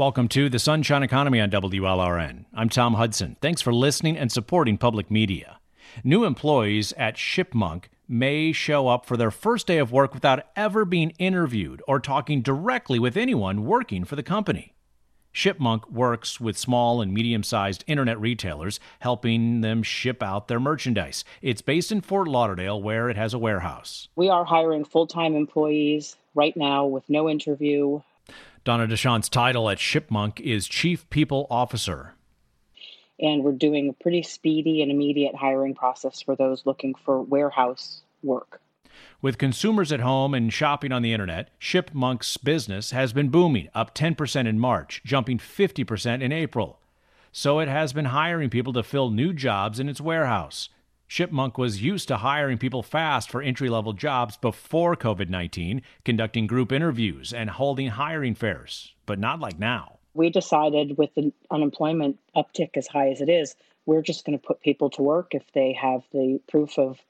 Welcome to the Sunshine Economy on WLRN. I'm Tom Hudson. Thanks for listening and supporting public media. New employees at Shipmonk may show up for their first day of work without ever being interviewed or talking directly with anyone working for the company. Shipmonk works with small and medium sized internet retailers, helping them ship out their merchandise. It's based in Fort Lauderdale, where it has a warehouse. We are hiring full time employees right now with no interview. Donna Deshawn's title at Shipmonk is Chief People Officer. And we're doing a pretty speedy and immediate hiring process for those looking for warehouse work. With consumers at home and shopping on the internet, Shipmonk's business has been booming, up 10% in March, jumping 50% in April. So it has been hiring people to fill new jobs in its warehouse. Shipmonk was used to hiring people fast for entry level jobs before COVID 19, conducting group interviews and holding hiring fairs, but not like now. We decided with the unemployment uptick as high as it is, we're just going to put people to work if they have the proof of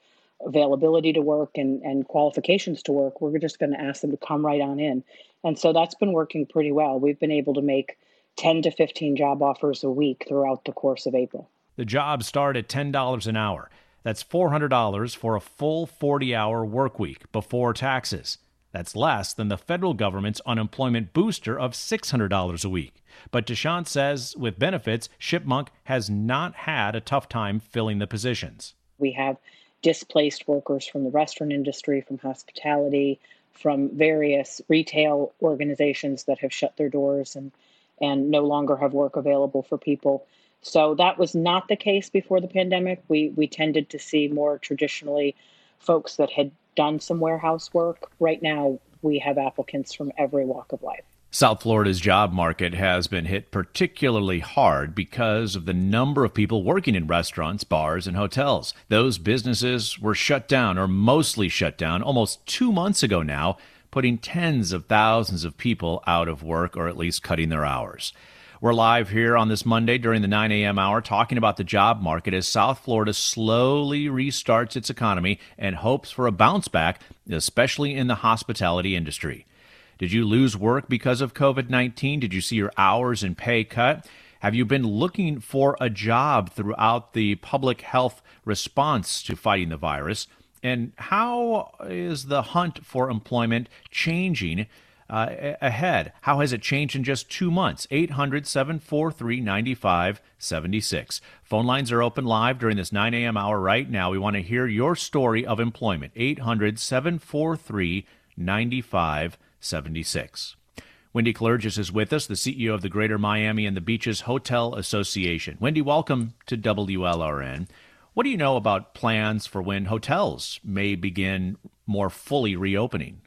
availability to work and, and qualifications to work, we're just going to ask them to come right on in. And so that's been working pretty well. We've been able to make 10 to 15 job offers a week throughout the course of April. The jobs start at $10 an hour. That's $400 for a full 40 hour work week before taxes. That's less than the federal government's unemployment booster of $600 a week. But Deshawn says with benefits, Shipmonk has not had a tough time filling the positions. We have displaced workers from the restaurant industry, from hospitality, from various retail organizations that have shut their doors and, and no longer have work available for people. So that was not the case before the pandemic. We we tended to see more traditionally folks that had done some warehouse work. Right now, we have applicants from every walk of life. South Florida's job market has been hit particularly hard because of the number of people working in restaurants, bars, and hotels. Those businesses were shut down or mostly shut down almost two months ago now, putting tens of thousands of people out of work or at least cutting their hours. We're live here on this Monday during the 9 a.m. hour talking about the job market as South Florida slowly restarts its economy and hopes for a bounce back, especially in the hospitality industry. Did you lose work because of COVID 19? Did you see your hours and pay cut? Have you been looking for a job throughout the public health response to fighting the virus? And how is the hunt for employment changing uh, ahead? How has it changed in just two months? 800 743 9576. Phone lines are open live during this 9 a.m. hour right now. We want to hear your story of employment. 800 743 9576. 76. Wendy Kallergis is with us, the CEO of the Greater Miami and the Beaches Hotel Association. Wendy, welcome to WLRN. What do you know about plans for when hotels may begin more fully reopening?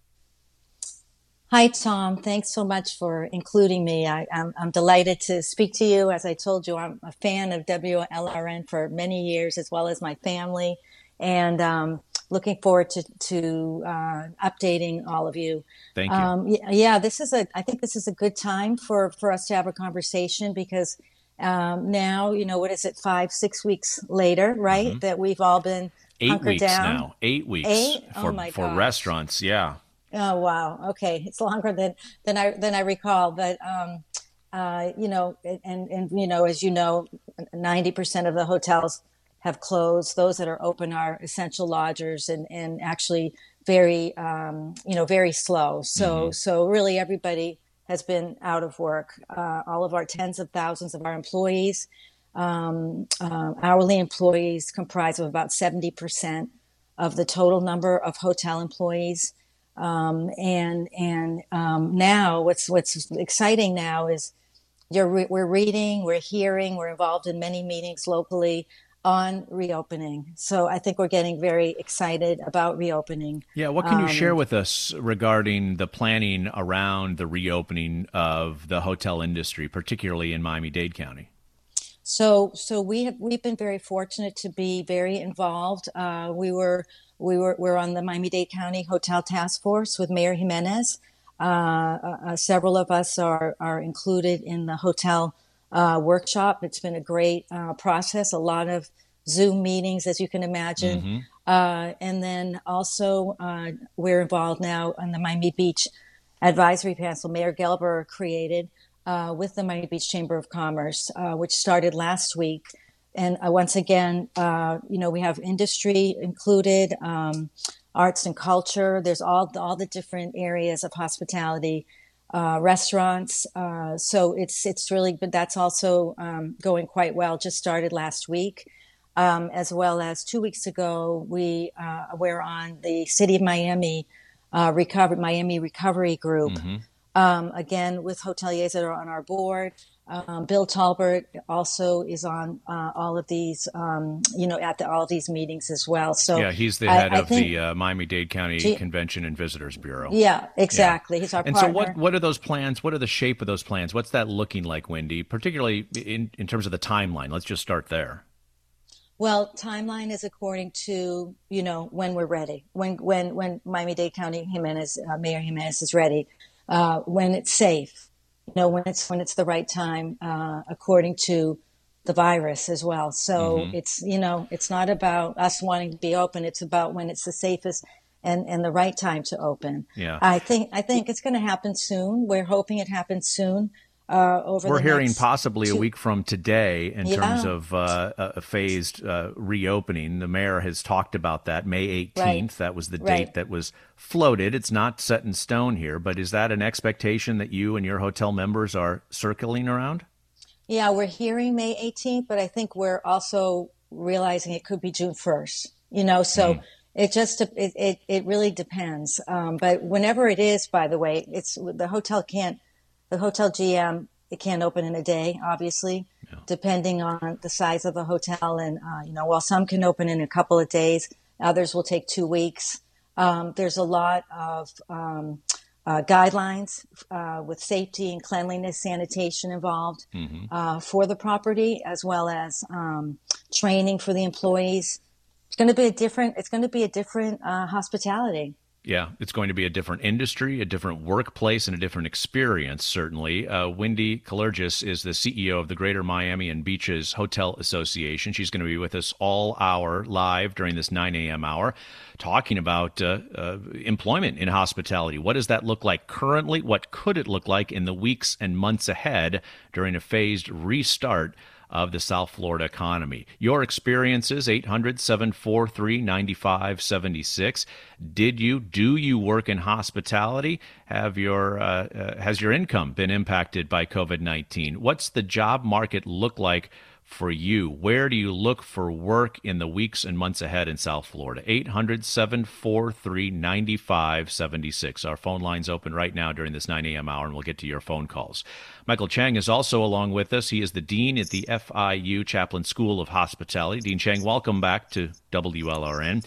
Hi, Tom. Thanks so much for including me. I, am delighted to speak to you. As I told you, I'm a fan of WLRN for many years, as well as my family. And um, looking forward to to uh, updating all of you. Thank you. Um, yeah, this is a. I think this is a good time for for us to have a conversation because um, now you know what is it? Five, six weeks later, right? Mm-hmm. That we've all been eight weeks down. now. Eight weeks eight? Oh for oh for restaurants. Yeah. Oh wow. Okay, it's longer than than I than I recall, but. Um, uh, you know, and, and, you know, as you know, 90% of the hotels have closed. Those that are open are essential lodgers and, and actually very, um, you know, very slow. So, mm-hmm. so really everybody has been out of work. Uh, all of our tens of thousands of our employees, um, uh, hourly employees comprise of about 70% of the total number of hotel employees. Um, and, and, um, now what's, what's exciting now is you're, we're reading, we're hearing, we're involved in many meetings locally on reopening. So I think we're getting very excited about reopening. Yeah, what can you um, share with us regarding the planning around the reopening of the hotel industry, particularly in Miami-Dade County? So, so we have we've been very fortunate to be very involved. Uh, we were we were we're on the Miami-Dade County Hotel Task Force with Mayor Gimenez. Uh, uh, uh several of us are are included in the hotel uh, workshop. It's been a great uh, process, a lot of Zoom meetings, as you can imagine. Mm-hmm. Uh, and then also, uh, we're involved now on the Miami Beach Advisory Council. Mayor Gelber created uh, with the Miami Beach Chamber of Commerce, uh, which started last week. And uh, once again, uh, you know, we have industry included, um, arts and culture. There's all all the different areas of hospitality, uh, restaurants. Uh, so it's it's really, but that's also um, going quite well. Just started last week. Um, as well as two weeks ago, we were on the City of Miami recovery Miami Recovery Group, mm-hmm um, again, with hoteliers that are on our board. Um, Bill Talbert also is on uh, all of these, um, you know, at the, all of these meetings as well. So yeah, he's the head I, I of think, the uh, Miami-Dade County Convention and Visitors Bureau. Yeah, exactly. Yeah. He's our and partner. so, what what are those plans? What are the shape of those plans? What's that looking like, Wendy? Particularly in in terms of the timeline. Let's just start there. Well, timeline is according to you know when we're ready. When when when Miami-Dade County Gimenez uh, Mayor Gimenez is ready uh, when it's safe, you know, when it's when it's the right time, uh, according to the virus as well. So mm-hmm. it's you know, it's not about us wanting to be open. It's about when it's the safest and and the right time to open. Yeah, I think I think it's going to happen soon. We're hoping it happens soon. Uh, over We're hearing possibly two... a week from today in yeah. terms of uh, a phased uh, reopening. The mayor has talked about that May 18th. Right. That was the date right. that was floated. It's not set in stone here, but is that an expectation that you and your hotel members are circling around? Yeah, we're hearing May 18th, but I think we're also realizing it could be June 1st. You know, so. Mm. It just it, it it really depends. Um, but whenever it is, by the way, it's the hotel can't the hotel GM, it can't open in a day, obviously, depending on the size of the hotel. And, uh, you know, while some can open in a couple of days, others will take two weeks. Um, there's a lot of um, uh, guidelines uh, with safety and cleanliness, sanitation involved mm-hmm. Uh, for the property, as well as um, training for the employees. It's going to be a different. It's going to be a different uh, hospitality. Yeah, it's going to be a different industry, a different workplace, and a different experience, certainly. Uh, Wendy Kallergis is the CEO of the Greater Miami and Beaches Hotel Association. She's going to be with us all hour live during this 9 a.m. hour, talking about uh, uh, employment in hospitality. What does that look like currently? What could it look like in the weeks and months ahead during a phased restart of the South Florida economy. Your experiences, 800 743 9576. Did you, do you work in hospitality? Have your, uh, uh, has your income been impacted by COVID 19? What's the job market look like? For you? Where do you look for work in the weeks and months ahead in South Florida? 800 743 9576. Our phone line's open right now during this 9 a.m. hour, and we'll get to your phone calls. Michael Cheng is also along with us. He is the Dean at the FIU Chaplin School of Hospitality. Dean Cheng, welcome back to WLRN.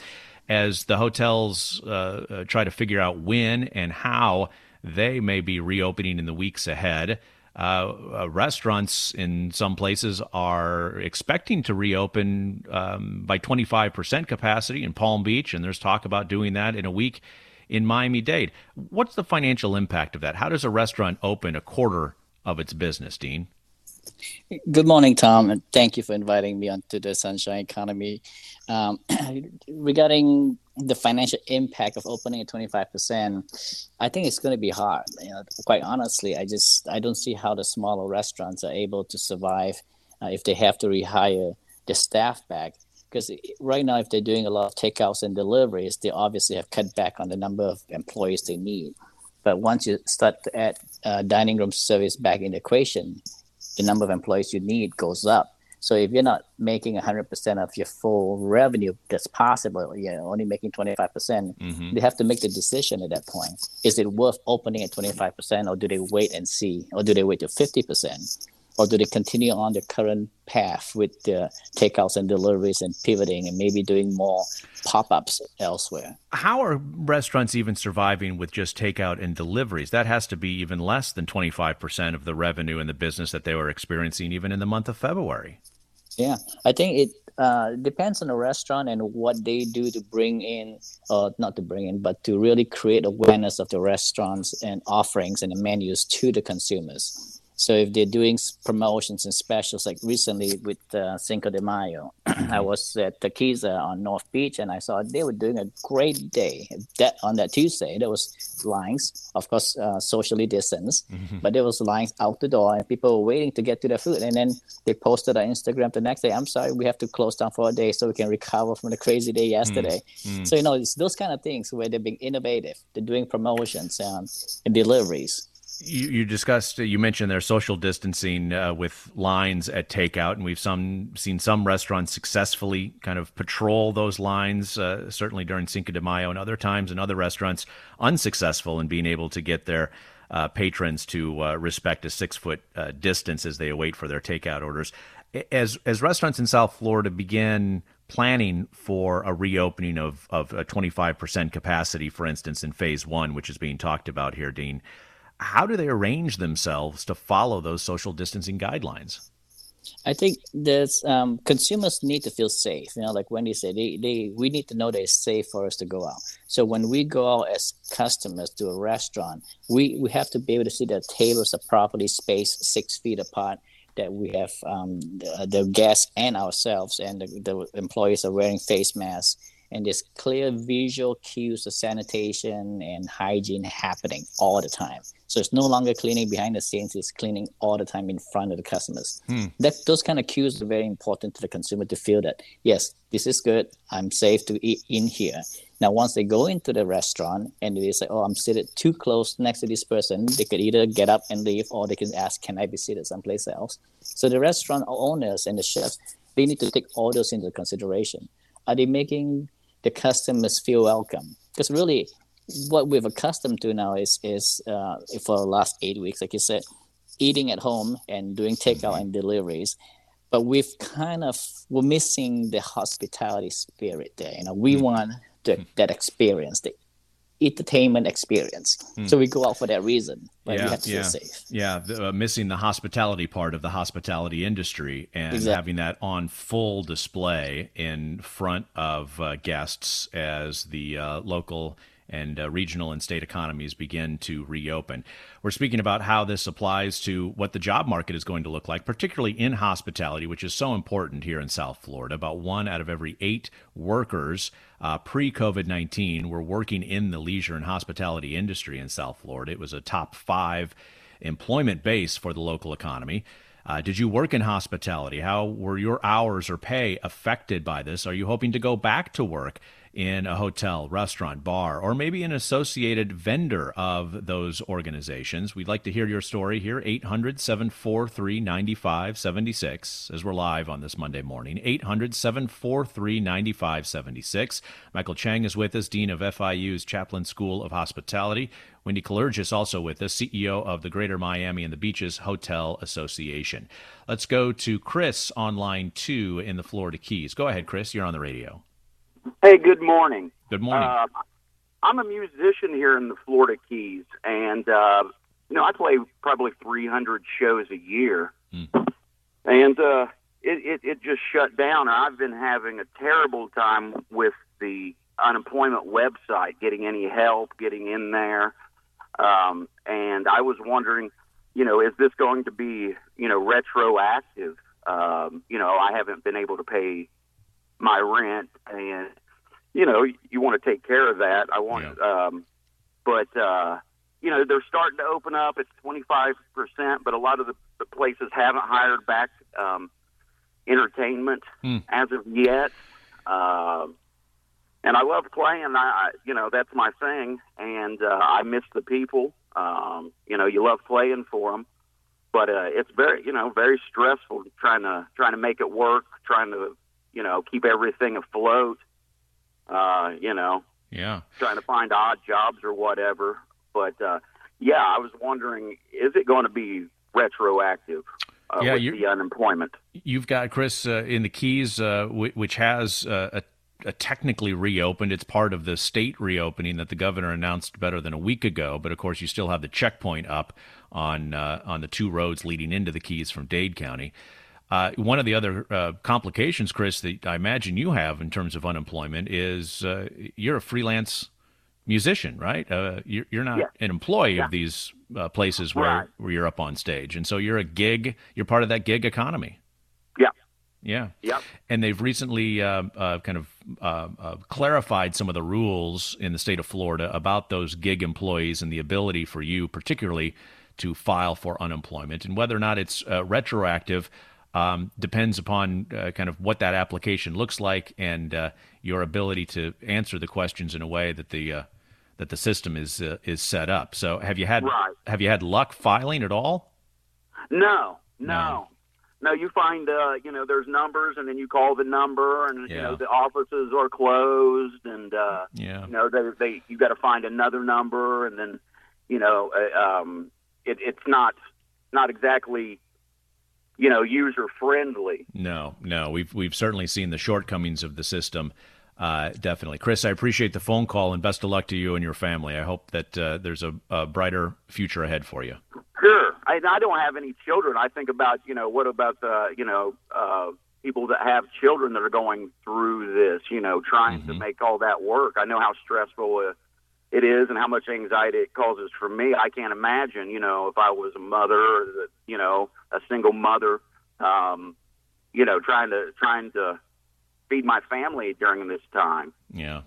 As the hotels uh, uh, try to figure out when and how they may be reopening in the weeks ahead, uh, uh, restaurants in some places are expecting to reopen um, by 25% capacity in Palm Beach, and there's talk about doing that in a week in Miami Dade. What's the financial impact of that? How does a restaurant open a quarter of its business, Dean? Good morning, Tom, and thank you for inviting me onto the Sunshine Economy. Um, regarding the financial impact of opening at 25%, I think it's going to be hard. You know, quite honestly, I just I don't see how the smaller restaurants are able to survive uh, if they have to rehire the staff back. Because right now, if they're doing a lot of takeouts and deliveries, they obviously have cut back on the number of employees they need. But once you start to add uh, dining room service back in the equation, the number of employees you need goes up. So if you're not making 100% of your full revenue that's possible, you're only making 25%, percent mm-hmm. they have to make the decision at that point. Is it worth opening at 25% or do they wait and see? Or do they wait to 50%? Or do they continue on the current path with the takeouts and deliveries and pivoting and maybe doing more pop ups elsewhere? How are restaurants even surviving with just takeout and deliveries? That has to be even less than 25% of the revenue in the business that they were experiencing even in the month of February. Yeah, I think it uh, depends on the restaurant and what they do to bring in, uh, not to bring in, but to really create awareness of the restaurants and offerings and the menus to the consumers. So if they're doing promotions and specials, like recently with uh, Cinco de Mayo, I was at Keys on North Beach, and I saw they were doing a great day. That on that Tuesday, there was lines, of course, uh, socially distanced, mm-hmm. but there was lines out the door, and people were waiting to get to their food. And then they posted on Instagram the next day. I'm sorry, we have to close down for a day so we can recover from the crazy day yesterday. Mm-hmm. So you know, it's those kind of things where they're being innovative. They're doing promotions um, and deliveries you, you, discussed, you mentioned their social distancing uh, with lines at takeout, and we've some seen some restaurants successfully kind of patrol those lines, uh, certainly during Cinco de Mayo and other times, and other restaurants unsuccessful in being able to get their uh, patrons to uh, respect a six foot uh, distance as they await for their takeout orders. As as restaurants in South Florida begin planning for a reopening of of a 25% capacity, for instance, in phase one, which is being talked about here, Dean how do they arrange themselves to follow those social distancing guidelines? I think there's um, consumers need to feel safe. You know, like Wendy said, they, they we need to know that it's safe for us to go out. So when we go out as customers to a restaurant, we, we have to be able to see that tables are properly spaced six feet apart. That we have um, the, the guests and ourselves and the, the employees are wearing face masks and there's clear visual cues of sanitation and hygiene happening all the time. So it's no longer cleaning behind the scenes; it's cleaning all the time in front of the customers. Hmm. That those kind of cues are very important to the consumer to feel that yes, this is good. I'm safe to eat in here. Now, once they go into the restaurant and they say, "Oh, I'm seated too close next to this person," they could either get up and leave, or they can ask, "Can I be seated someplace else?" So the restaurant owners and the chefs they need to take all those into consideration. Are they making the customers feel welcome. Because really, what we've accustomed to now is is uh, for the last eight weeks, like you said, eating at home and doing takeout mm-hmm. and deliveries. But we've kind of we're missing the hospitality spirit there. You know, we mm-hmm. want the, mm-hmm. that experience, the entertainment experience. Mm. So we go out for that reason. But yeah, we have to yeah, feel safe. Yeah, the, uh, missing the hospitality part of the hospitality industry and exactly. having that on full display in front of uh, guests as the uh, local and uh, regional and state economies begin to reopen. We're speaking about how this applies to what the job market is going to look like, particularly in hospitality, which is so important here in South Florida. About one out of every eight workers uh, pre COVID 19 were working in the leisure and hospitality industry in South Florida. It was a top five employment base for the local economy. Uh, did you work in hospitality? How were your hours or pay affected by this? Are you hoping to go back to work in a hotel, restaurant, bar, or maybe an associated vendor of those organizations. We'd like to hear your story here. 800 743 9576 as we're live on this Monday morning. 800 743 9576. Michael Cheng is with us, Dean of FIU's Chaplin School of Hospitality. Wendy Kallergis also with us, CEO of the Greater Miami and the Beaches Hotel Association. Let's go to Chris on line two in the Florida Keys. Go ahead, Chris. You're on the radio. Hey, good morning. Good morning. Uh, I'm a musician here in the Florida Keys, and uh, you know I play probably 300 shows a year, mm. and uh, it, it it just shut down. I've been having a terrible time with the unemployment website, getting any help, getting in there, um, and I was wondering, you know, is this going to be you know retroactive? Um, you know, I haven't been able to pay my rent, and you know you want to take care of that. I want, yeah. um, but uh, you know they're starting to open up. It's twenty five percent, but a lot of the, the places haven't hired back um, entertainment mm. as of yet. Uh, and I love playing. I, you know, that's my thing, and uh, I miss the people. Um, you know, you love playing for them, but uh, it's very, you know, very stressful trying to trying to make it work, trying to you know, keep everything afloat. Uh, you know, yeah, trying to find odd jobs or whatever. But uh, yeah, I was wondering, is it going to be retroactive? Uh, yeah, with the unemployment. You've got Chris uh, in the Keys, uh, w- which has uh, a a technically reopened. It's part of the state reopening that the governor announced better than a week ago. But of course, you still have the checkpoint up on uh, on the two roads leading into the Keys from Dade County. Uh, one of the other uh, complications, Chris, that I imagine you have in terms of unemployment is uh, you're a freelance musician, right? Uh, you're, you're, not yeah. an employee yeah. of these uh, places where, right. where you're up on stage. And so you're a gig, you're part of that gig economy. Yeah. Yeah. Yep. And they've recently uh, uh, kind of uh, uh, clarified some of the rules in the state of Florida about those gig employees and the ability for you, particularly, to file for unemployment and whether or not it's uh, retroactive. Um, depends upon uh, kind of what that application looks like and your ability to answer the questions in a way that the that the system is is set up. So, have you had right. have you had luck filing at all? No, no, no. you find, uh, you know, there's numbers, and then you call the number, and yeah. you know the offices are closed, and uh, yeah, you know they they you got to find another number, and then you know uh, um, it, it's not not exactly you know user friendly. No, no, we've we've certainly seen the shortcomings of the system. Uh, definitely, Chris. I appreciate the phone call and best of luck to you and your family. I hope that uh, there's a, a, brighter future ahead for you. Sure. I, I don't have any children. I think about you know what about the you know uh, people that have children that are going through this. You know, trying mm-hmm. to make all that work. I know how stressful it is and how much anxiety it causes for me. I can't imagine. You know, if I was a mother, you know, a single mother. Um, you know, trying to trying to feed my family during this time. Yeah.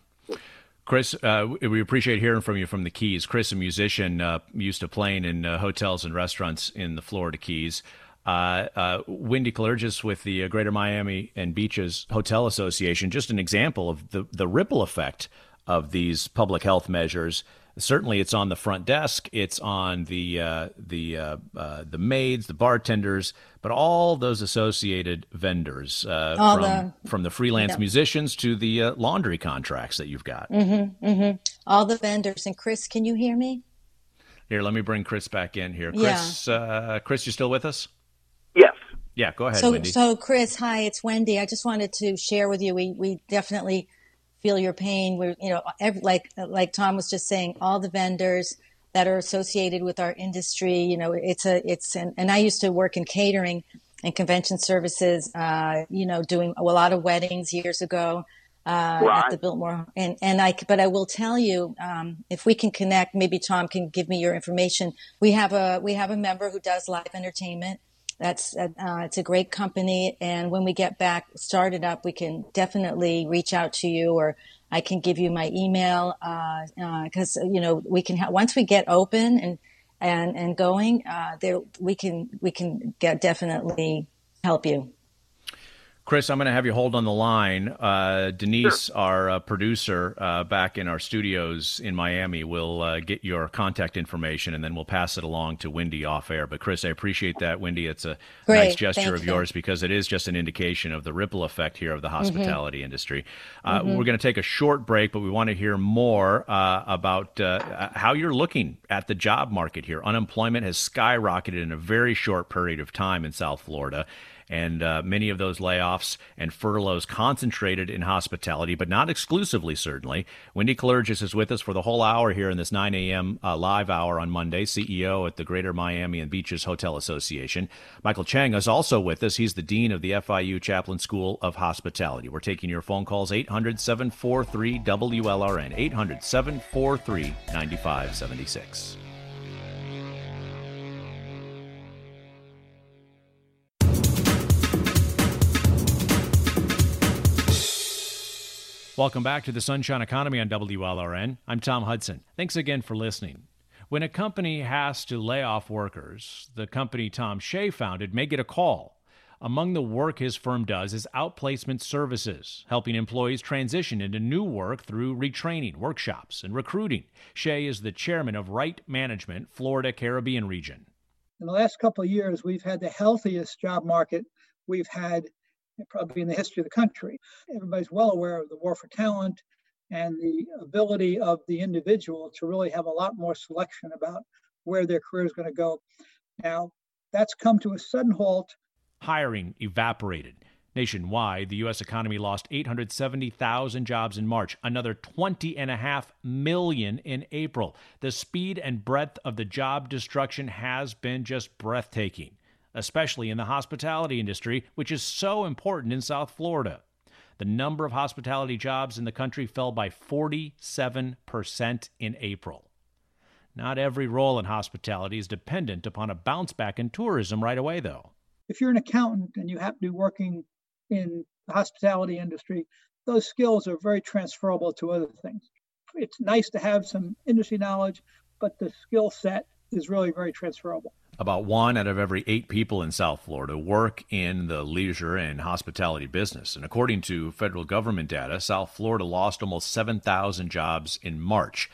Chris, uh, we appreciate hearing from you from the Keys. Chris, a musician, uh, used to playing in uh, hotels and restaurants in the Florida Keys. Uh, uh, Wendy Kallergis with the uh, Greater Miami and Beaches Hotel Association, just an example of the, the ripple effect of these public health measures certainly it's on the front desk, it's on the uh, the uh, uh, the maids, the bartenders, but all those associated vendors uh, from the, from the freelance yeah. musicians to the uh, laundry contracts that you've got. Mm-hmm, mm-hmm. All the vendors. And Chris, can you hear me? Here, let me bring Chris back in here. Chris, yeah. Uh, Chris, you still with us? Yes. Yeah, go ahead, so, Wendy. So, Chris, hi, it's Wendy. I just wanted to share with you. We we definitely feel your pain. We're, you know, every, like like Tom was just saying, all the vendors that are associated with our industry. You know, it's a it's an, and I used to work in catering and convention services. Uh, you know, doing a lot of weddings years ago. Uh, right. at the Biltmore, and and I, but I will tell you, um, if we can connect, maybe Tom can give me your information. We have a we have a member who does live entertainment, that's uh, it's a great company, and when we get back started up, we can definitely reach out to you, or I can give you my email because uh, uh, you know we can ha- once we get open and and and going uh, there, we can we can get definitely help you. Chris, I'm going to have you hold on the line. Uh, Denise, sure. our uh, producer uh, back in our studios in Miami, will uh, get your contact information and then we'll pass it along to Wendy off air. But, Chris, I appreciate that. Wendy, it's a Great. nice gesture Thank of you. yours because it is just an indication of the ripple effect here of the mm-hmm. hospitality mm-hmm. industry. Uh, mm-hmm. We're going to take a short break, but we want to hear more uh, about how you're looking at the job market here. Unemployment has skyrocketed in a very short period of time in South Florida and uh, many of those layoffs and furloughs concentrated in hospitality, but not exclusively, certainly. Wendy Kallergis is with us for the whole hour here in this 9 a.m. Uh, live hour on Monday, CEO at the Greater Miami and Beaches Hotel Association. Michael Cheng is also with us. He's the Dean of the FIU Chaplin School of Hospitality. We're taking your phone calls 800 743 WLRN, 800 743 9576. Welcome back to the Sunshine Economy on WLRN. I'm Tom Hudson. Thanks again for listening. When a company has to lay off workers, the company Tom Shea founded may get a call. Among the work his firm does is outplacement services, helping employees transition into new work through retraining, workshops, and recruiting. Shea is the chairman of Right Management, Florida Caribbean region. In the last couple of years, we've had the healthiest job market we've had probably in the history of the country. Everybody's well aware of the war for talent and the ability of the individual to really have a lot more selection about where their career is going to go. Now, that's come to a sudden halt. Hiring evaporated. Nationwide, the U.S. economy lost 870,000 jobs in March, another 20.5 million in April. The speed and breadth of the job destruction has been just breathtaking especially in the hospitality industry, which is so important in South Florida. The number of hospitality jobs in the country fell by 47% in April. Not every role in hospitality is dependent upon a bounce back in tourism right away, though. If you're an accountant and you happen to be working in the hospitality industry, those skills are very transferable to other things. It's nice to have some industry knowledge, but the skill set is really very transferable. About one out of every eight people in South Florida work in the leisure and hospitality business. And according to federal government data, South Florida lost almost 7,000 jobs in March.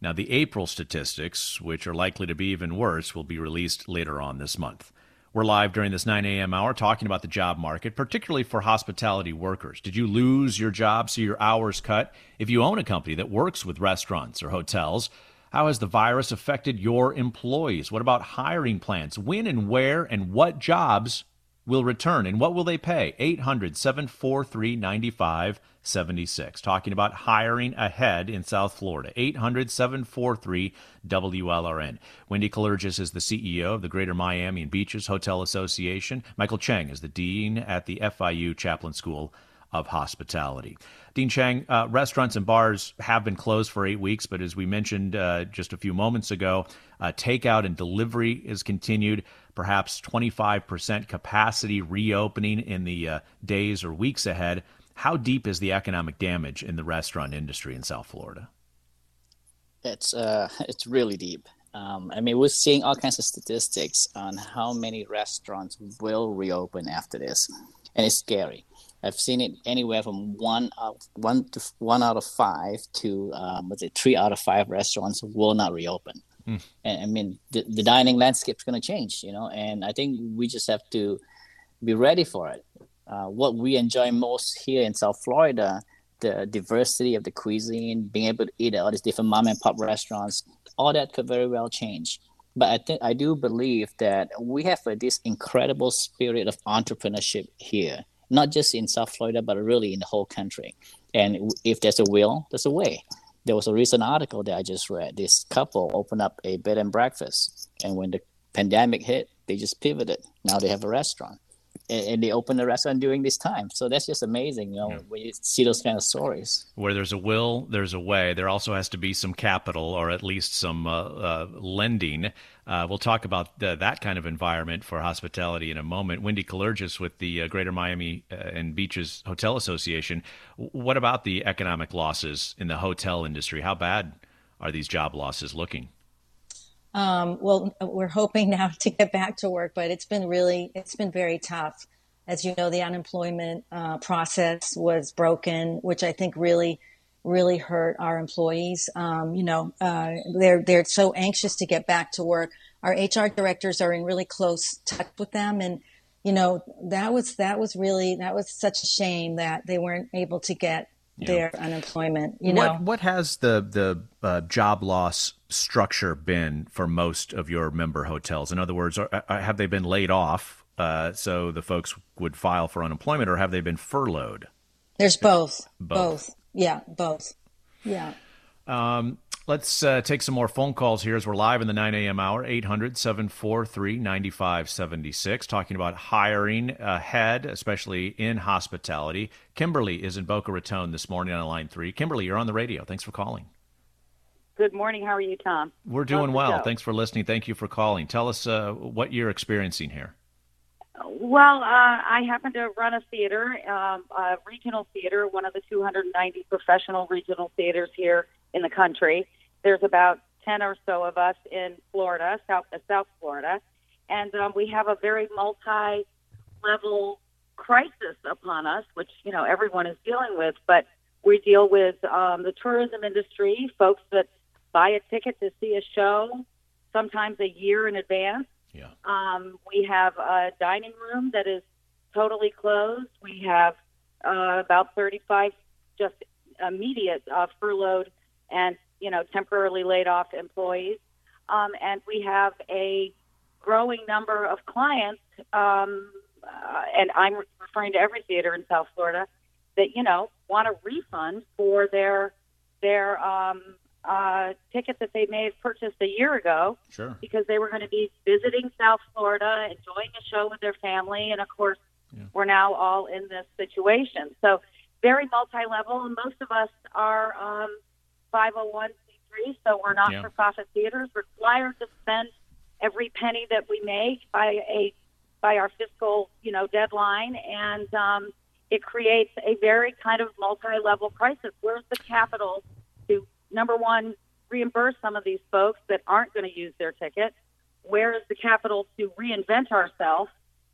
Now, the April statistics, which are likely to be even worse, will be released later on this month. We're live during this 9 a.m. hour talking about the job market, particularly for hospitality workers. Did you lose your job, see your hours cut? If you own a company that works with restaurants or hotels, how has the virus affected your employees? What about hiring plans? When and where and what jobs will return and what will they pay? 800 743 9576. Talking about hiring ahead in South Florida. 800 743 WLRN. Wendy Kallergis is the CEO of the Greater Miami and Beaches Hotel Association. Michael Cheng is the Dean at the FIU Chaplin School of Hospitality. Dean Cheng, uh, restaurants and bars have been closed for eight weeks, but as we mentioned uh, just a few moments ago, uh, takeout and delivery is continued perhaps 25% capacity reopening in the uh, days or weeks ahead. How deep is the economic damage in the restaurant industry in South Florida? It's uh, it's really deep. Um, I mean, we're seeing all kinds of statistics on how many restaurants will reopen after this, and it's scary. I've seen it anywhere from one out one to one out of five to um, was it three out of five restaurants will not reopen. Mm. And I mean, the, the dining landscape is going to change, you know, and I think we just have to be ready for it. Uh, what we enjoy most here in South Florida, the diversity of the cuisine, being able to eat at all these different mom and pop restaurants, all that could very well change. But I think I do believe that we have uh, this incredible spirit of entrepreneurship here, not just in South Florida, but really in the whole country. And if there's a will, there's a way there was a recent article that I just read. This couple opened up a bed and breakfast, and when the pandemic hit, they just pivoted. Now they have a restaurant, and, they opened a restaurant during this time. So that's just amazing, you know, yeah. when you see those kind of stories. Where there's a will, there's a way. There also has to be some capital, or at least some uh, uh, lending uh, we'll talk about the, that kind of environment for hospitality in a moment. Wendy Kallergis with the uh, Greater Miami uh, and Beaches Hotel Association. What about the economic losses in the hotel industry? How bad are these job losses looking? Um, well, we're hoping now to get back to work, but it's been really, it's been very tough. As you know, the unemployment uh, process was broken, which I think really really hurt our employees. Um, you know, uh, they're they're so anxious to get back to work. Our HR directors are in really close touch with them, and you know that was that was really that was such a shame that they weren't able to get yeah. their unemployment. You know, what, what has the the uh, job loss structure been for most of your member hotels? In other words, are, are, have they been laid off? Uh, so the folks would file for unemployment, or have they been furloughed? There's both. Both. both. Yeah, both. Yeah. Um, let's uh, take some more phone calls here as we're live in the 9 a.m. hour, 800 743 9576, talking about hiring ahead, especially in hospitality. Kimberly is in Boca Raton this morning on line three. Kimberly, you're on the radio. Thanks for calling. Good morning. How are you, Tom? We're doing well. Thanks for listening. Thank you for calling. Tell us uh, what you're experiencing here. Well, uh, I happen to run a theater, um, a regional theater, one of the 290 professional regional theaters here in the country. There's about 10 or so of us in Florida, South uh, South Florida, and um, we have a very multi-level crisis upon us, which you know everyone is dealing with. But we deal with um, the tourism industry, folks that buy a ticket to see a show, sometimes a year in advance yeah. Um, we have a dining room that is totally closed. We have uh, about 35 just immediate uh, furloughed and you know temporarily laid off employees, um, and we have a growing number of clients. Um, uh, and I'm referring to every theater in South Florida that you know want a refund for their their um, uh, ticket that they may have purchased a year ago sure. because they were going to be visiting South Florida, enjoying a show with their family, and of course, yeah. we're now all in this situation. So, very multi-level, and most of us are um, 501c3, so we're not-for-profit yeah. theaters required to spend every penny that we make by a by our fiscal, you know, deadline, and um, it creates a very kind of multi-level crisis. Where's the capital to number one reimburse some of these folks that aren't going to use their ticket? Where is the capital to reinvent ourselves?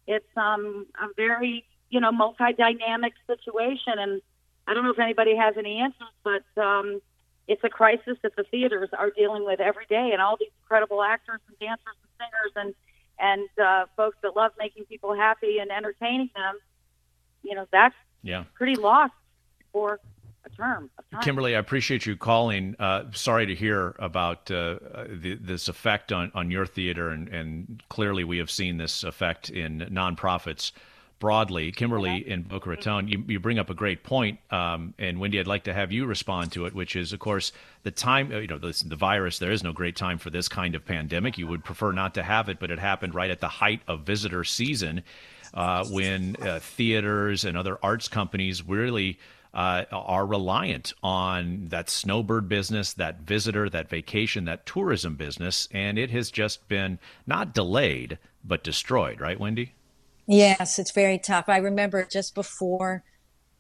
It's um, a very you know multi-dynamic situation, and I don't know if anybody has any answers, but um, it's a crisis that the theaters are dealing with every day, and all these incredible actors and dancers and singers and and uh, folks that love making people happy and entertaining them. You know, that's yeah. pretty lost for a term. Kimberly, I appreciate you calling. Uh, sorry to hear about uh, the, this effect on, on your theater, and, and clearly we have seen this effect in nonprofits broadly. Kimberly in Boca Raton, you, you bring up a great point, um, and Wendy, I'd like to have you respond to it, which is, of course, the time. You know, the, the virus. There is no great time for this kind of pandemic. You would prefer not to have it, but it happened right at the height of visitor season, uh, when uh, theaters and other arts companies really. Uh, are reliant on that snowbird business, that visitor, that vacation, that tourism business, and it has just been not delayed but destroyed, right, Wendy? Yes, it's very tough. I remember just before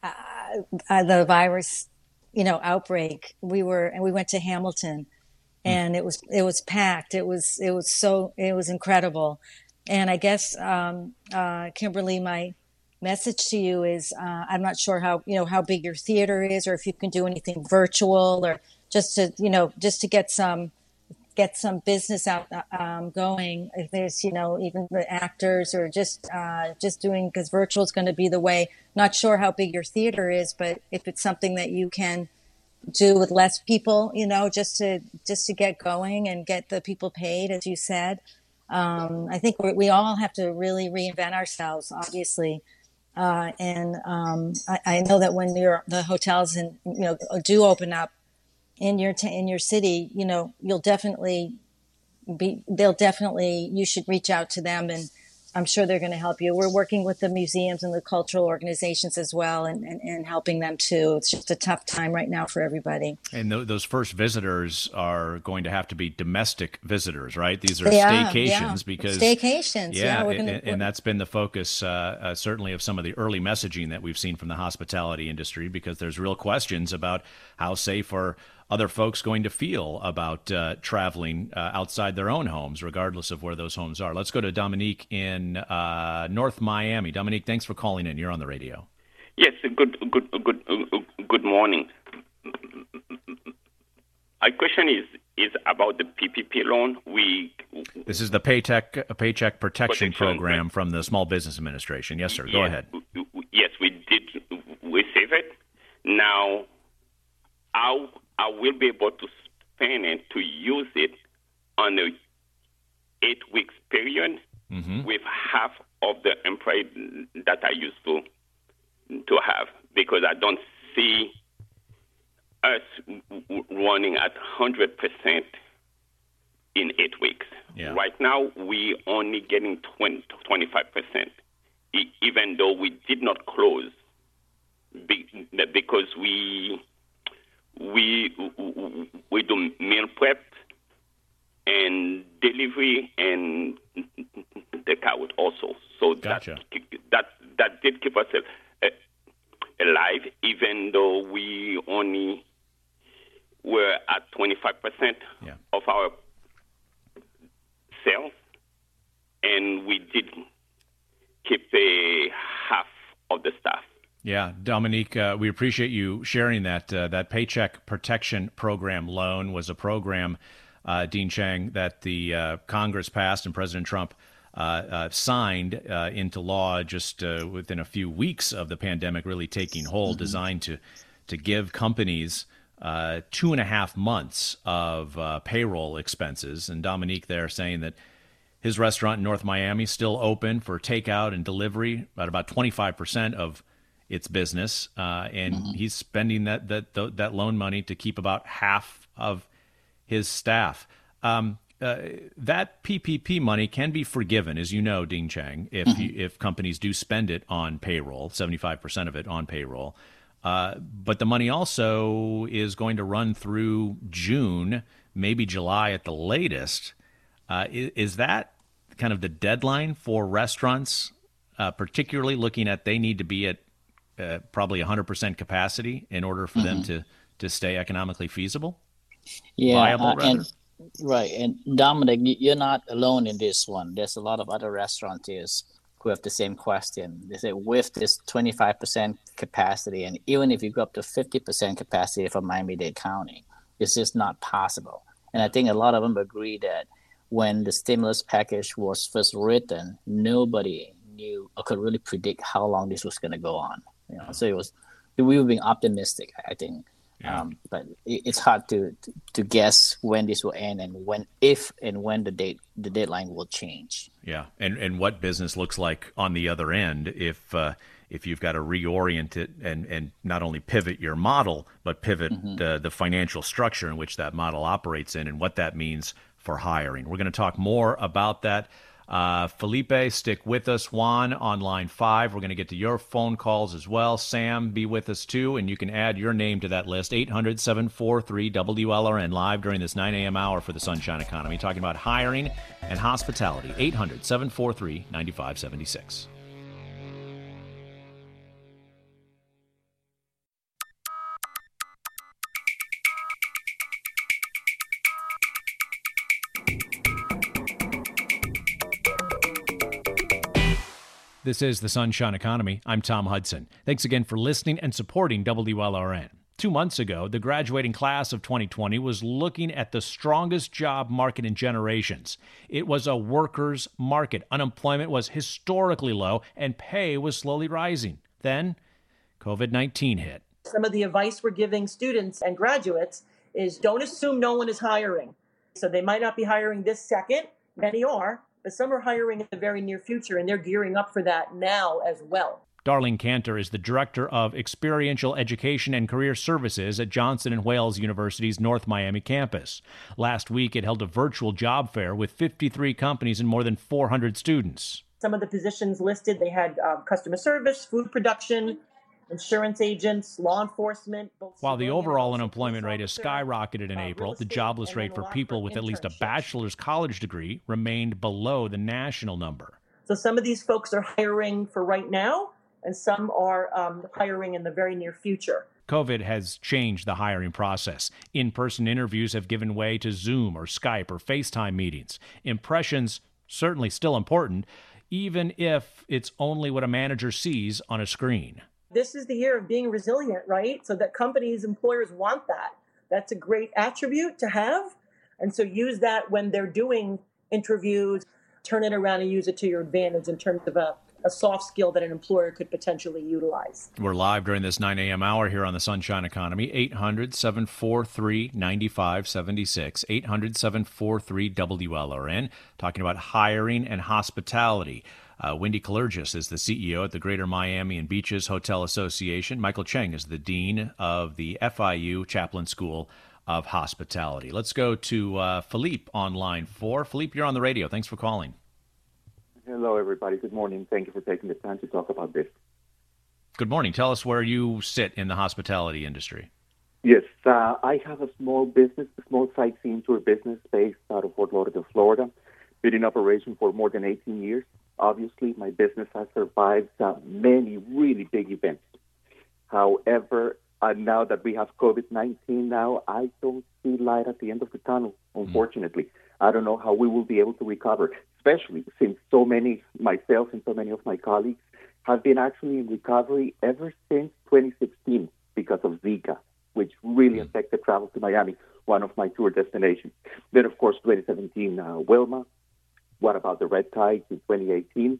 uh, uh, the virus, you know, outbreak, we were and we went to Hamilton, hmm. and mm. it was it was packed. It was it was so it was incredible, and I guess um, uh, Kimberly, my message to you is uh, I'm not sure how you know how big your theater is, or if you can do anything virtual, or just to you know just to get some get some business out um, going. If there's, you know, even the actors or just uh, just doing because virtual is going to be the way. Not sure how big your theater is, but if it's something that you can do with less people, you know, just to just to get going and get the people paid, as you said. Um, I think we all have to really reinvent ourselves, obviously. Uh, and um, I, I, know that when the hotels and you know do open up, in your t- in your city, you know, you'll definitely be. They'll definitely. You should reach out to them, and I'm sure they're going to help you. We're working with the museums and the cultural organizations as well, and, and, and helping them too. It's just a tough time right now for everybody. And th- those first visitors are going to have to be domestic visitors, right? These are yeah, staycations yeah. because staycations. Yeah, yeah gonna, and, and, that's been the focus, uh, uh, certainly, of some of the early messaging that we've seen from the hospitality industry, because there's real questions about how safe are other folks going to feel about uh, traveling uh, outside their own homes, regardless of where those homes are. Let's go to Dominique in uh, North Miami. Dominique, thanks for calling in. You're on the radio. Yes, good, good, good, good morning. My question is is about the PPP loan. We this is the Paycheck Paycheck Protection, Protection Program from the Small Business Administration. Yes, sir. Go yes, ahead. Yes, we did We receive it. Now, how I will be able to spend it to use it on a eight weeks period mm-hmm. with half of the employee that I used to to have because I don't see us running at hundred percent in eight weeks. Yeah. Right now, we only getting 25 percent, even though we did not close because we we we do meal prep and delivery and the takeout also. So gotcha. that that that did keep us uh, alive, even though we only were at 25 percent yeah. of our sales, and we did keep a half of the staff. Yeah, Dominique, uh, we appreciate you sharing that. Uh, that Paycheck Protection Program loan was a program, uh, Dean Cheng, that the uh, Congress passed and President Trump uh, uh, signed into law just within a few weeks of the pandemic really taking hold, mm-hmm. designed to to give companies two and a half months of payroll expenses. And Dominique there saying that his restaurant in North Miami still open for takeout and delivery, at about twenty five percent of its business, uh, and mm-hmm. he's spending that that that loan money to keep about half of his staff. Um, uh, that PPP money can be forgiven, as you know, Dean Cheng, if mm-hmm. you, if companies do spend it on payroll, seventy five percent of it on payroll. Uh, but the money also is going to run through June, maybe July at the latest. Uh, is, is, that kind of the deadline for restaurants, uh, particularly looking at they need to be at uh, probably 100% capacity in order for mm-hmm. them to to stay economically feasible. Yeah, Viable, uh, and right. And Dominic, you're not alone in this one. There's a lot of other restaurateurs who have the same question. They say with this 25% capacity, and even if you go up to 50% capacity for Miami-Dade County, it's just not possible. And I think a lot of them agree that when the stimulus package was first written, nobody knew or could really predict how long this was going to go on. You know, so it was we were being optimistic, I think. Yeah. Um, but it, it's hard to, to, guess when this will end and when if and when the date the deadline will change. Yeah, and and what business looks like on the other end if uh, if you've got to reorient it and and not only pivot your model but pivot mm-hmm. the the financial structure in which that model operates in and what that means for hiring. We're going to talk more about that. Uh, Felipe, stick with us. Juan on line five. We're going to get to your phone calls as well. Sam, be with us too, and you can add your name to that list. 800 743 WLRN live during this 9 a.m. hour for the Sunshine Economy, talking about hiring and hospitality. 800 743 9576. This is the Sunshine Economy. I'm Tom Hudson. Thanks again for listening and supporting WLRN. Two months ago, the graduating class of 2020 was looking at the strongest job market in generations. It was a workers' market. Unemployment was historically low, and pay was slowly rising. Then, COVID 19 hit. Some of the advice we're giving students and graduates is don't assume no one is hiring. So they might not be hiring this second, many are, but some are hiring in the very near future, and they're gearing up for that now as well. Darling Cantor is the Director of Experiential Education and Career Services at Johnson & Wales University's North Miami campus. Last week, it held a virtual job fair with 53 companies and more than 400 students. Some of the positions listed, they had uh, customer service, food production, insurance agents, law enforcement. While the overall unemployment rate has skyrocketed in uh, April, the jobless rate for people with at least a bachelor's college degree remained below the national number. So some of these folks are hiring for right now, and some are um, hiring in the very near future. COVID has changed the hiring process. In person interviews have given way to Zoom or Skype or FaceTime meetings. Impressions, certainly still important, even if it's only what a manager sees on a screen this is the year of being resilient, right? So that companies, employers want that. That's a great attribute to have. And so use that when they're doing interviews, turn it around and use it to your advantage in terms of a, a soft skill that an employer could potentially utilize. We're live during this 9 a.m. hour here on the Sunshine Economy. 800 743 9576. 800 743 WLRN. Talking about hiring and hospitality. Uh, Wendy Kallergis is the CEO at the Greater Miami and Beaches Hotel Association. Michael Cheng is the Dean of the FIU Chaplin School of Hospitality. Let's go to uh, Philippe on line four. Philippe, you're on the radio. Thanks for calling. Hello, everybody. Good morning. Thank you for taking the time to talk about this. Good morning. Tell us where you sit in the hospitality industry. Yes, uh, I have a small business, a small sightseeing tour business based out of Fort Lauderdale, Florida. Been in operation for more than 18 years. Obviously, my business has survived uh, many really big events. However, uh, now that we have COVID 19 now, I don't see light at the end of the tunnel, unfortunately. Mm. I don't know how we will be able to recover, especially since so many, myself and so many of my colleagues, have been actually in recovery ever since 2016 because of Zika, which really mm. affected travel to Miami, one of my tour destinations. Then, of course, 2017, uh, Wilma, what about the red tides in 2018?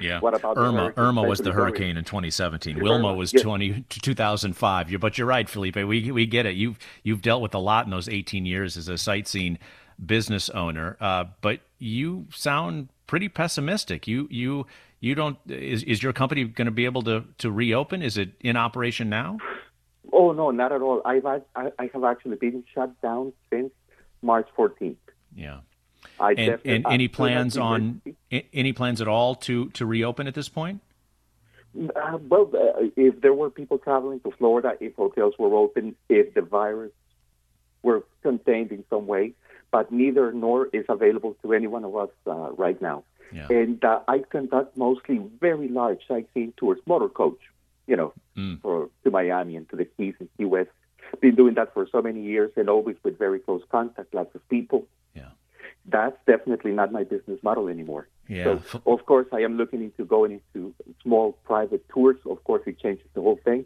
Yeah. What about Irma? Irma was the hurricane in 2017. Wilma was yes. 20, 2005. But you're right, Felipe. We we get it. You've you've dealt with a lot in those 18 years as a sightseeing business owner. Uh, but you sound pretty pessimistic. You you you don't. Is is your company going to be able to to reopen? Is it in operation now? Oh no, not at all. I've I, I have actually been shut down since March 14th. Yeah. I and, and any plans on any plans at all to to reopen at this point? Uh, well, uh, if there were people traveling to Florida, if hotels were open, if the virus were contained in some way, but neither nor is available to any one of us uh, right now. Yeah. And uh, I conduct mostly very large sightseeing tours, motor coach, you know, mm. for to Miami and to the Keys and Key West. Been doing that for so many years and always with very close contact, lots of people. Yeah. That's definitely not my business model anymore. Yeah. So, of course, I am looking into going into small private tours. Of course, it changes the whole thing.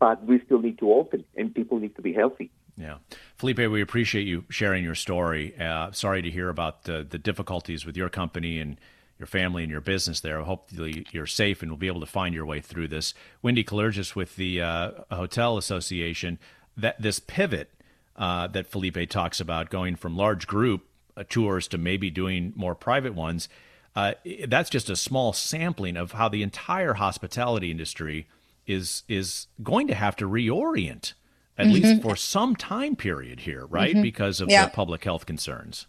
But we still need to open, and people need to be healthy. Yeah. Felipe, we appreciate you sharing your story. Uh, sorry to hear about the, the difficulties with your company and your family and your business there. Hopefully, you're safe and will be able to find your way through this. Wendy Kallergis with the uh, Hotel Association, that this pivot uh, that Felipe talks about, going from large group uh, tours to maybe doing more private ones, uh, that's just a small sampling of how the entire hospitality industry is is going to have to reorient at mm-hmm. least for some time period here, right? Mm-hmm. Because of yeah. the public health concerns.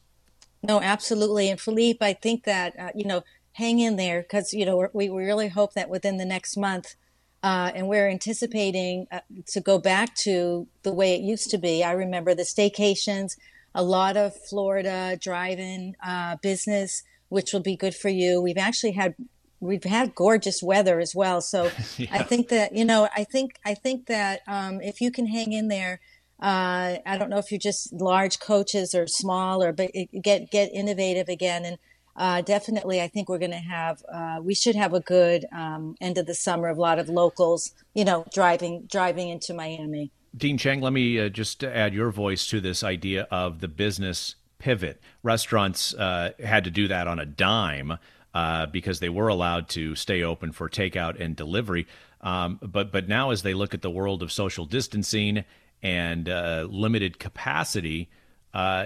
No, absolutely. And Philippe, I think that, uh, you know, hang in there because, you know, we, we really hope that within the next month, uh, and we're anticipating uh, to go back to the way it used to be. I remember the staycations, a lot of Florida drive-in uh, business, which will be good for you. We've actually had we've had gorgeous weather as well. So yeah. I think that you know, I think I think that um, if you can hang in there, uh, I don't know if you're just large coaches or small, or but get get innovative again. And uh, definitely, I think we're going to have uh, we should have a good um, end of the summer of a lot of locals, you know, driving driving into Miami. Dean Cheng, let me uh, just add your voice to this idea of the business pivot. Restaurants uh, had to do that on a dime uh, because they were allowed to stay open for takeout and delivery. Um, but but now, as they look at the world of social distancing and uh, limited capacity,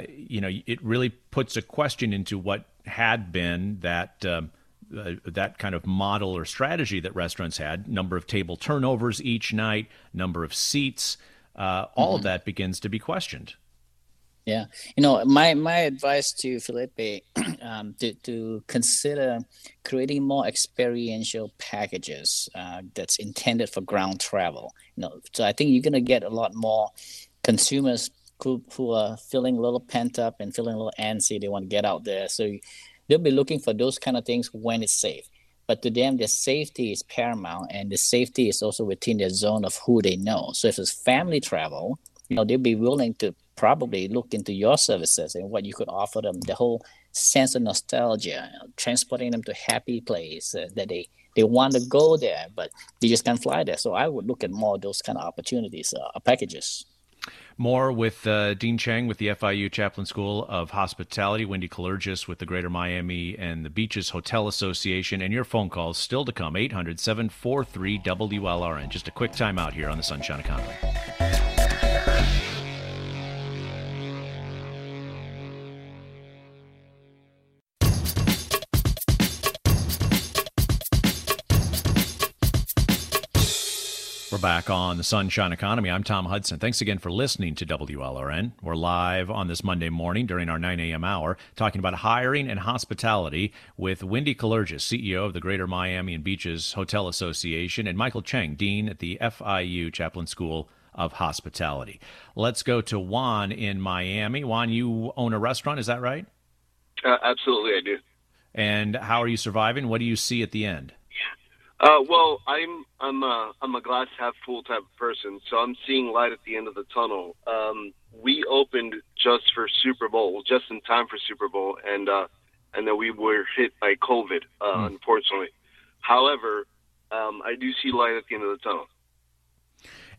you know, it really puts a question into what had been that. Um, uh, that kind of model or strategy that restaurants had number of table turnovers each night number of seats uh, all mm-hmm. of that begins to be questioned yeah, you know, my my advice to Felipe um, to to consider creating more experiential packages uh, that's intended for ground travel. You know, so I think you're gonna get a lot more consumers who who are feeling a little pent up and feeling a little antsy. They want to get out there, so they'll be looking for those kind of things when it's safe. But to them, the safety is paramount, and the safety is also within their zone of who they know. So if it's family travel, you know, they'll be willing to probably look into your services and what you could offer them the whole sense of nostalgia transporting them to happy place uh, that they they want to go there but they just can't fly there so i would look at more those kind of opportunities uh, packages more with uh, Dean Cheng with the FIU Chaplin School of Hospitality, Wendy Kallergis with the Greater Miami and the Beaches Hotel Association, and your phone calls still to come 800 743 WLRN. Just a quick timeout here on the Sunshine Economy. Back on the Sunshine Economy. I'm Tom Hudson. Thanks again for listening to WLRN. We're live on this Monday morning during our 9 a.m. hour talking about hiring and hospitality with Wendy Kallergis, CEO of the Greater Miami and Beaches Hotel Association, and Michael Cheng, Dean at the FIU Chaplin School of Hospitality. Let's go to Juan in Miami. Juan, you own a restaurant, is that right? Uh, absolutely, I do. And how are you surviving? What do you see at the end? Uh, well, I'm I'm a I'm a glass half full type of person, so I'm seeing light at the end of the tunnel. Um, we opened just for Super Bowl, just in time for Super Bowl, and uh, and then we were hit by COVID, uh, mm. unfortunately. However, um, I do see light at the end of the tunnel.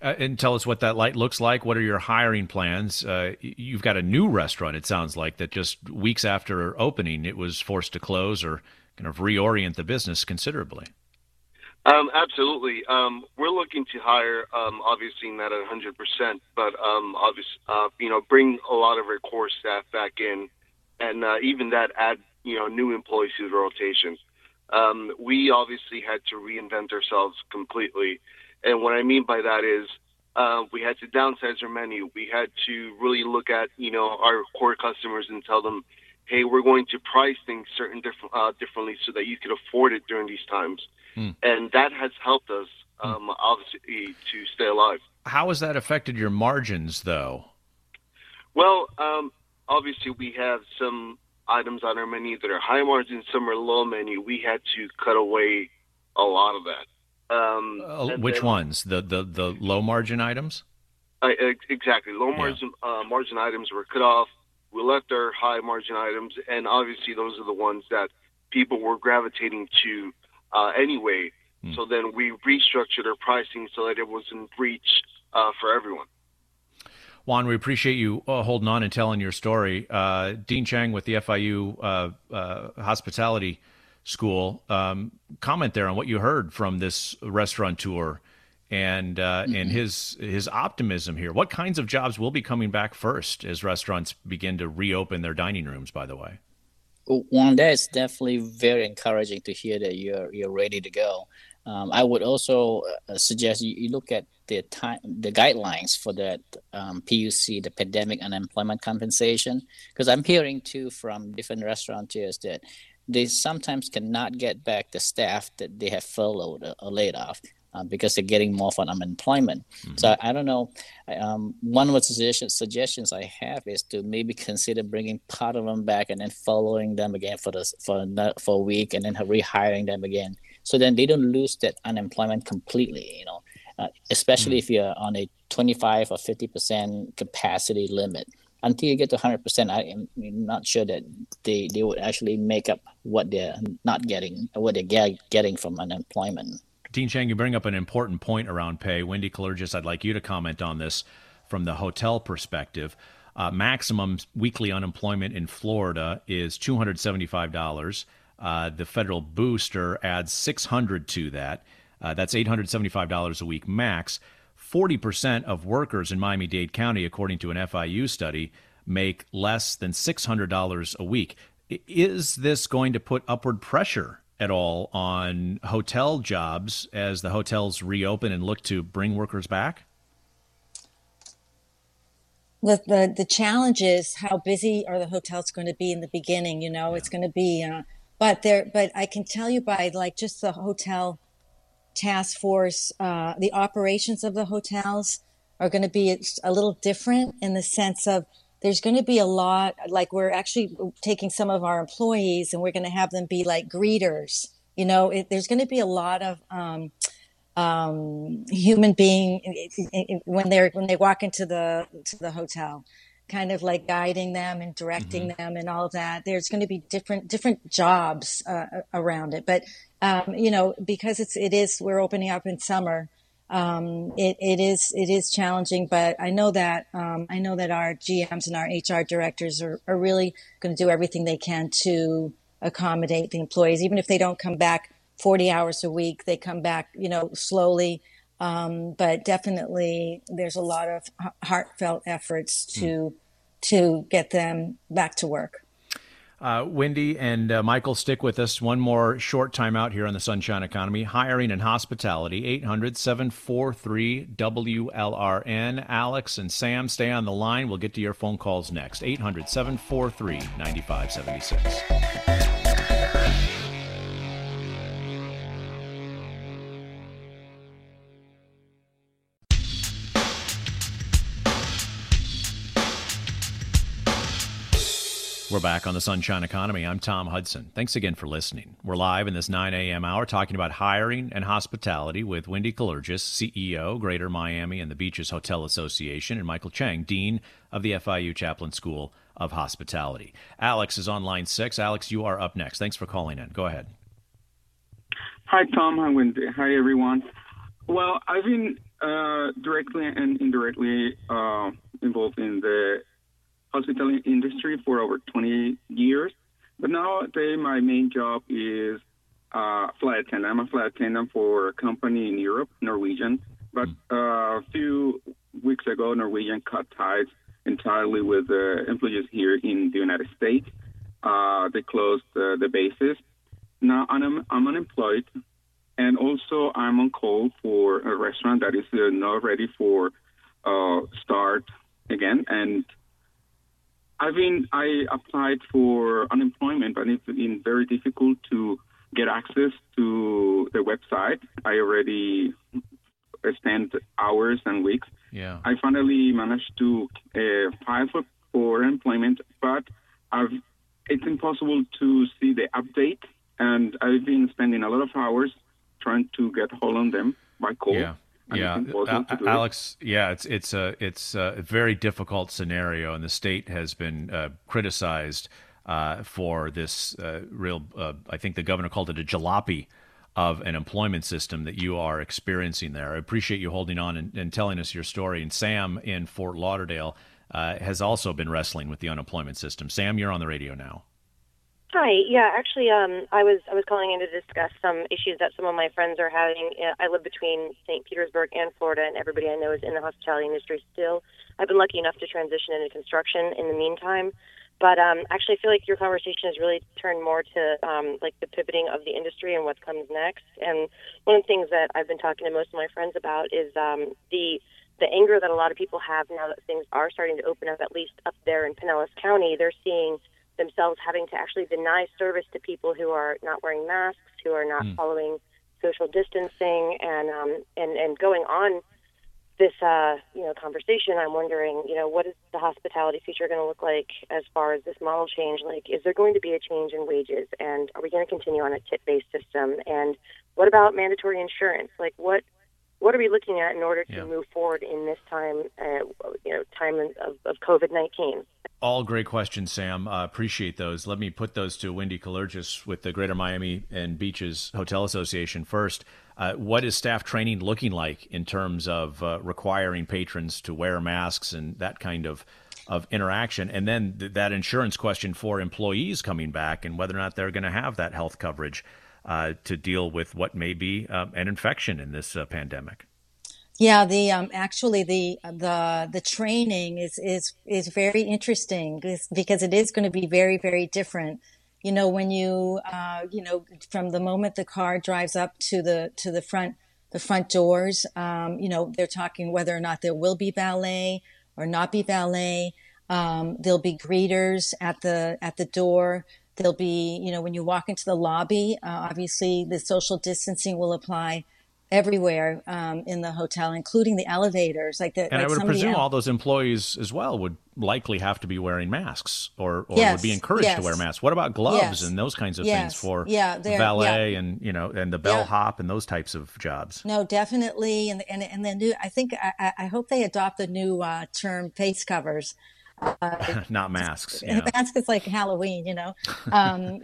Uh, and tell us what that light looks like. What are your hiring plans? Uh, you've got a new restaurant, it sounds like, that just weeks after opening, it was forced to close or kind of reorient the business considerably. Um, absolutely. Um, we're looking to hire, um, obviously not at 100%, but um, obviously, uh, you know, bring a lot of our core staff back in, and uh, even that add, you know, new employees to the rotation. Um, we obviously had to reinvent ourselves completely, and what I mean by that is uh, we had to downsize our menu. We had to really look at, you know, our core customers and tell them, hey, we're going to price things certain different uh, differently so that you could afford it during these times. Mm. And that has helped us, hmm. um, mm. obviously, to stay alive. How has that affected your margins, though? Well, um, obviously, we have some items on our menu that are high margin, some are low menu. We had to cut away a lot of that. Um, uh, which then, ones? The, the the low margin items? Uh, exactly. Low margin yeah. uh, margin items were cut off. We left our high margin items, and obviously those are the ones that people were gravitating to uh, anyway. Mm. So then we restructured our pricing so that it was in reach uh, for everyone. Juan, we appreciate you uh, holding on and telling your story. Uh, Dean Cheng with the FIU uh, uh, Hospitality School, um, comment there on what you heard from this restaurateur and uh, mm-hmm. and his his optimism here. What kinds of jobs will be coming back first as restaurants begin to reopen their dining rooms? By the way, one that is definitely very encouraging to hear that you're you're ready to go. Um, I would also uh, suggest you, you, look at the time, the guidelines for that um, PUC, the pandemic unemployment compensation, because I'm hearing too from different restaurateurs that they sometimes cannot get back the staff that they have furloughed or laid off. Um, because they're getting more from unemployment. Mm-hmm. So I, I, don't know. Um, one of the suggestions, suggestions I have is to maybe consider bringing part of them back and then following them again for the for for a week and then rehiring them again so then they don't lose that unemployment completely you know uh, especially mm. if you're on a 25 or 50 percent capacity limit until you get to 100 percent i'm not sure that they, they would actually make up what they're not getting what they're get, getting from unemployment dean cheng you bring up an important point around pay wendy Kallergis, i'd like you to comment on this from the hotel perspective uh, maximum weekly unemployment in florida is $275 uh, the federal booster adds 600 to that. Uh, that's $875 a week max. 40% of workers in Miami Dade County, according to an FIU study, make less than $600 a week. Is this going to put upward pressure at all on hotel jobs as the hotels reopen and look to bring workers back? The, the, the challenge is how busy are the hotels going to be in the beginning? You know, yeah. it's going to be uh, but there but i can tell you by like just the hotel task force uh, the operations of the hotels are going to be a little different in the sense of there's going to be a lot like we're actually taking some of our employees and we're going to have them be like greeters you know it, there's going to be a lot of um, um, human being when they're when they walk into the to the hotel kind of like guiding them and directing mm-hmm. them and all of that. There's going to be different different jobs uh, around it, but um, you know because it's it is we're opening up in summer. Um, it, it is it is challenging, but I know that um, I know that our GMs and our HR directors are, are really going to do everything they can to accommodate the employees, even if they don't come back 40 hours a week. They come back, you know, slowly um, but definitely, there's a lot of heartfelt efforts to mm. to get them back to work. Uh, Wendy and uh, Michael, stick with us. One more short time out here on the Sunshine Economy. Hiring and hospitality, 800 743 WLRN. Alex and Sam, stay on the line. We'll get to your phone calls next. 800 743 9576. We're back on the Sunshine Economy. I'm Tom Hudson. Thanks again for listening. We're live in this 9 a.m. hour talking about hiring and hospitality with Wendy Kallergis, CEO, Greater Miami and the Beaches Hotel Association, and Michael Cheng, Dean of the FIU Chaplin School of Hospitality. Alex is on line six. Alex, you are up next. Thanks for calling in. Go ahead. Hi, Tom. Hi, Wendy. Hi, everyone. Well, I've been uh, directly and indirectly uh, involved in the hospitality industry for over 20 years. But nowadays, my main job is uh, flight attendant. I'm a flight attendant for a company in Europe, Norwegian. But uh, a few weeks ago, Norwegian cut ties entirely with the employees here in the United States. Uh, they closed uh, the bases. Now I'm, I'm unemployed, and also I'm on call for a restaurant that is uh, not ready for uh, start again. And I've been I applied for unemployment, but it's been very difficult to get access to the website. I already spent hours and weeks. Yeah. I finally managed to uh, file for, for employment, but I've, it's impossible to see the update, and I've been spending a lot of hours trying to get hold on them by call. Yeah. Yeah, Alex. It. Yeah, it's it's a it's a very difficult scenario, and the state has been uh, criticized uh, for this uh, real. Uh, I think the governor called it a jalopy of an employment system that you are experiencing there. I appreciate you holding on and, and telling us your story. And Sam in Fort Lauderdale uh, has also been wrestling with the unemployment system. Sam, you're on the radio now. Hi. Yeah, actually, um, I was I was calling in to discuss some issues that some of my friends are having. I live between St. Petersburg and Florida, and everybody I know is in the hospitality industry still. I've been lucky enough to transition into construction in the meantime, but um, actually, I feel like your conversation has really turned more to um, like the pivoting of the industry and what comes next. And one of the things that I've been talking to most of my friends about is um, the the anger that a lot of people have now that things are starting to open up, at least up there in Pinellas County. They're seeing themselves having to actually deny service to people who are not wearing masks, who are not mm. following social distancing, and um, and and going on this uh, you know conversation. I'm wondering, you know, what is the hospitality future going to look like as far as this model change? Like, is there going to be a change in wages, and are we going to continue on a tip-based system? And what about mandatory insurance? Like, what what are we looking at in order to yeah. move forward in this time, uh, you know, time of, of COVID nineteen? All great questions, Sam. Uh, appreciate those. Let me put those to Wendy Kallergis with the Greater Miami and Beaches Hotel Association first. Uh, what is staff training looking like in terms of uh, requiring patrons to wear masks and that kind of of interaction? And then th- that insurance question for employees coming back and whether or not they're going to have that health coverage uh, to deal with what may be uh, an infection in this uh, pandemic. Yeah, the um, actually the the the training is is is very interesting because it is going to be very very different. You know, when you uh, you know from the moment the car drives up to the to the front the front doors, um, you know they're talking whether or not there will be valet or not be valet. Um, there'll be greeters at the at the door. There'll be you know when you walk into the lobby, uh, obviously the social distancing will apply everywhere um, in the hotel, including the elevators. Like the, and like I would presume all those employees as well would likely have to be wearing masks or, or yes, would be encouraged yes. to wear masks. What about gloves yes. and those kinds of things for yeah, valet yeah. and you know and the bellhop and those types of jobs? No, definitely. And and and the new. I think I, I hope they adopt the new uh, term face covers. Uh, Not masks. Yeah. Masks is like Halloween, you know. Um,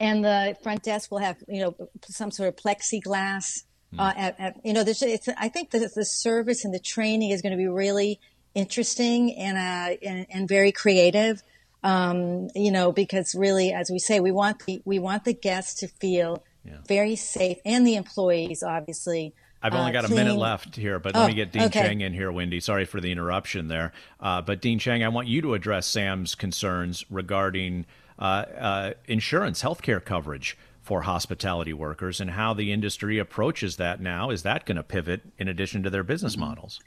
and the front desk will have you know some sort of plexiglass uh, at, at, you know, there's, it's, I think the, the service and the training is going to be really interesting and, uh, and, and very creative. Um, you know, because really, as we say, we want the, we want the guests to feel yeah. very safe and the employees, obviously. I've only uh, got a minute left here, but oh, let me get Dean okay. Cheng in here, Wendy. Sorry for the interruption there. Uh, but Dean Cheng, I want you to address Sam's concerns regarding uh, uh, insurance, healthcare coverage for hospitality workers and how the industry approaches that now. Is that going to pivot in addition to their business mm-hmm. models?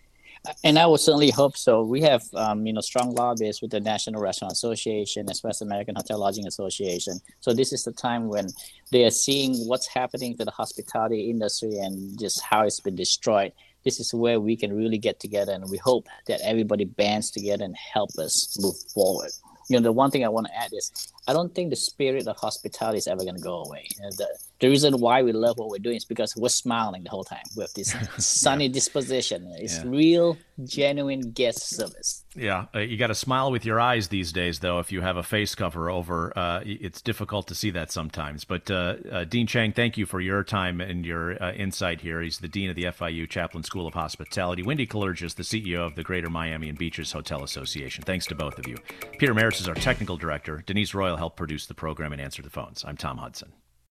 And I would certainly hope so. We have, um, you know, strong lobbyists with the National Restaurant Association as well as American Hotel Lodging Association. So this is the time when they are seeing what's happening to the hospitality industry and just how it's been destroyed. This is where we can really get together, and we hope that everybody bands together and help us move forward you know, the one thing I want to add is I don't think the spirit of hospitality is ever going to go away. You know, the, the reason why we love what we're doing is because we're smiling the whole time with this sunny yeah. disposition. It's yeah. real, genuine guest service. Yeah, uh, you got to smile with your eyes these days, though. If you have a face cover over, uh, it's difficult to see that sometimes. But uh, uh Dean Cheng, thank you for your time and your uh, insight here. He's the dean of the FIU Chaplin School of Hospitality. Wendy Kallergis, the CEO of the Greater Miami and Beaches Hotel Association. Thanks to both of you. Peter Maris is our technical director. Denise Royal helped produce the program and answer the phones. I'm Tom Hudson.